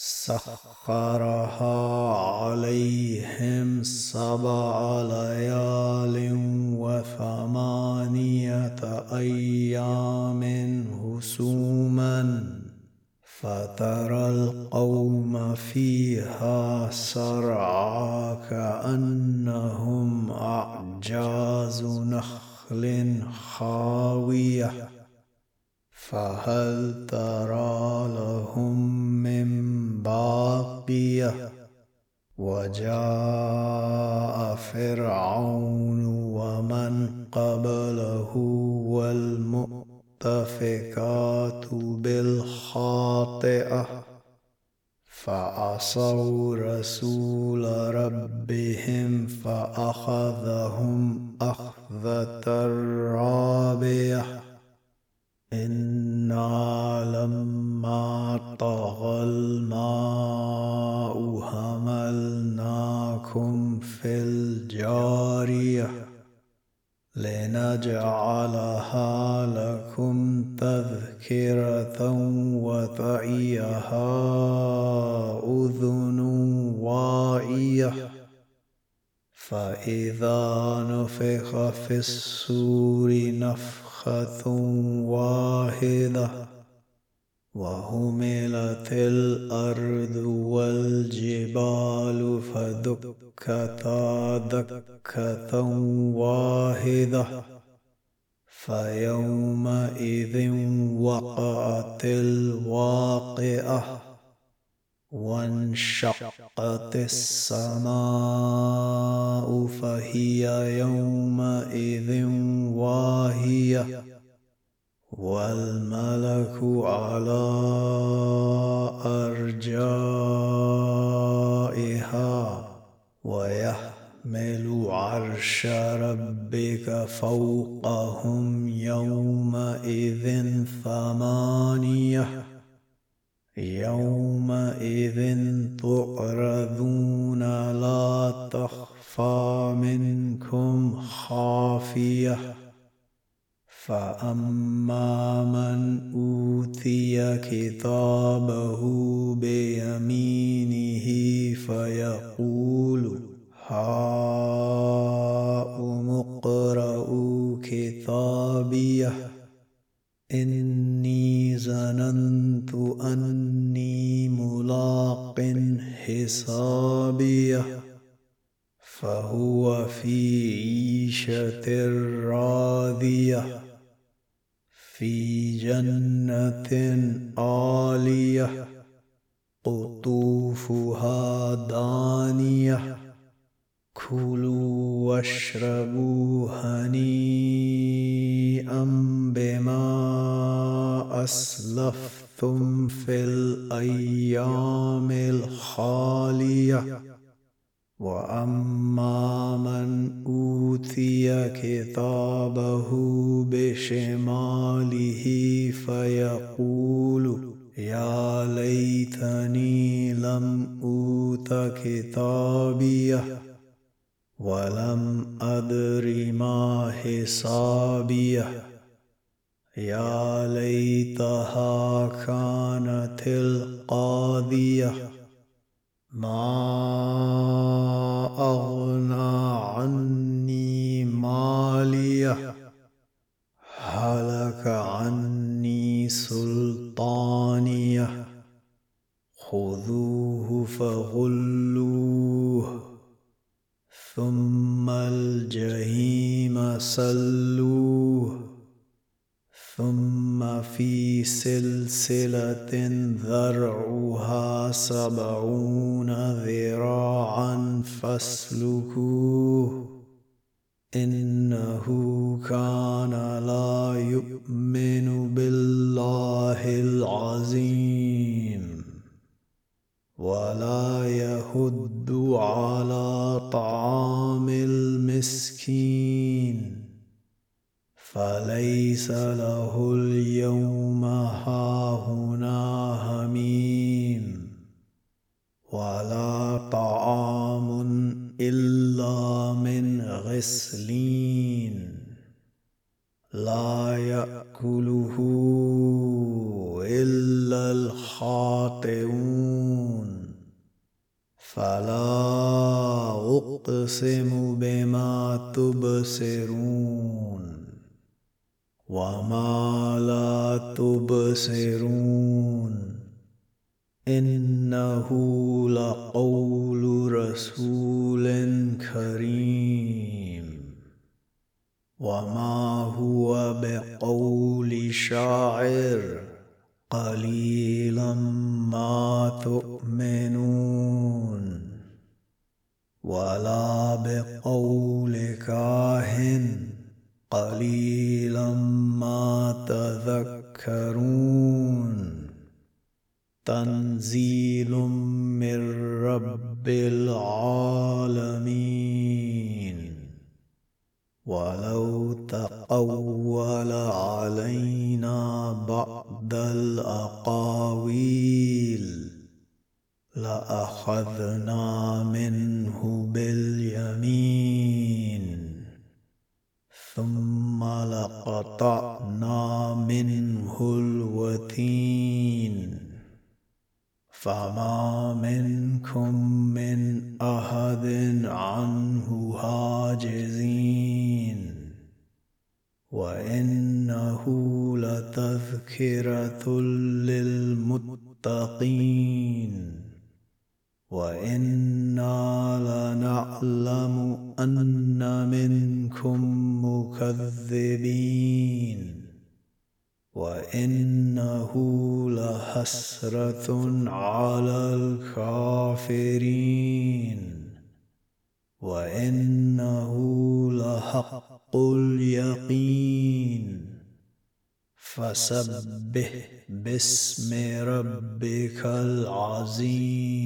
سخرها عليهم سبع ليال وثمانية أيام هسوما فترى القوم فيها سرعا كأنهم أعجاز نخل خاوية فهل ترى لهم باقية وجاء فرعون ومن قبله والمؤتفكات بالخاطئة فعصوا رسول ربهم فأخذهم أخذة رابية. إنا لما طغى الماء حملناكم في الجارية لنجعلها لكم تذكرة وتعيها أذن واعية فإذا نفخ في السور نفخ نفخة واحدة وهملت الأرض والجبال فدكتا دكة واحدة. فيومئذ وقعت الواقعة. وانشقت السماء فهي يومئذ واهية والملك على أرجائها ويحمل عرش ربك فوقهم يومئذ ثمانية يومئذ تعرضون لا تخفى منكم خافيه فاما من اوتي كتابه بيمينه فيقول هاؤم حسابيه فهو في عيشة راضية في جنة عالية قطوفها دانية كلوا واشربوا هنيئا بما أسلفتم في الأيام الخالية وأما من أوتي كتابه بشماله فيقول يا ليتني لم أوت كتابيه ولم أدر ما حسابيه يا ليتها كانت القاضية. ما أغنى عني مالية. هلك عني سلطانية. خذوه فغلوا ثم الجحيم سلوه. في سلسلة ذرعها سبعون ذراعا فاسلكوه. إنه كان لا يؤمن بالله العظيم ولا يهد على طعام المسكين. فليس له اليوم هاهنا هميم ولا طعام إلا من غسلين لا يأكله إلا الخاطئون فلا أقسم بما تبصرون وما لا تبصرون إنه لقول رسول كريم وما هو بقول شاعر قليلا ما تؤمنون ولا بقول كاهن قليلا ما تذكرون. تنزيل من رب العالمين. ولو تقول علينا بعد الأقاويل لأخذنا منه لقطعنا منه الوتين. فما منكم من أحد عنه حاجزين. وإنه لتذكرة للمتقين. وإنا لنعلم أن منكم مكذبين وإنه لحسرة على الكافرين. وإنه لحق اليقين. فسبح باسم ربك العظيم.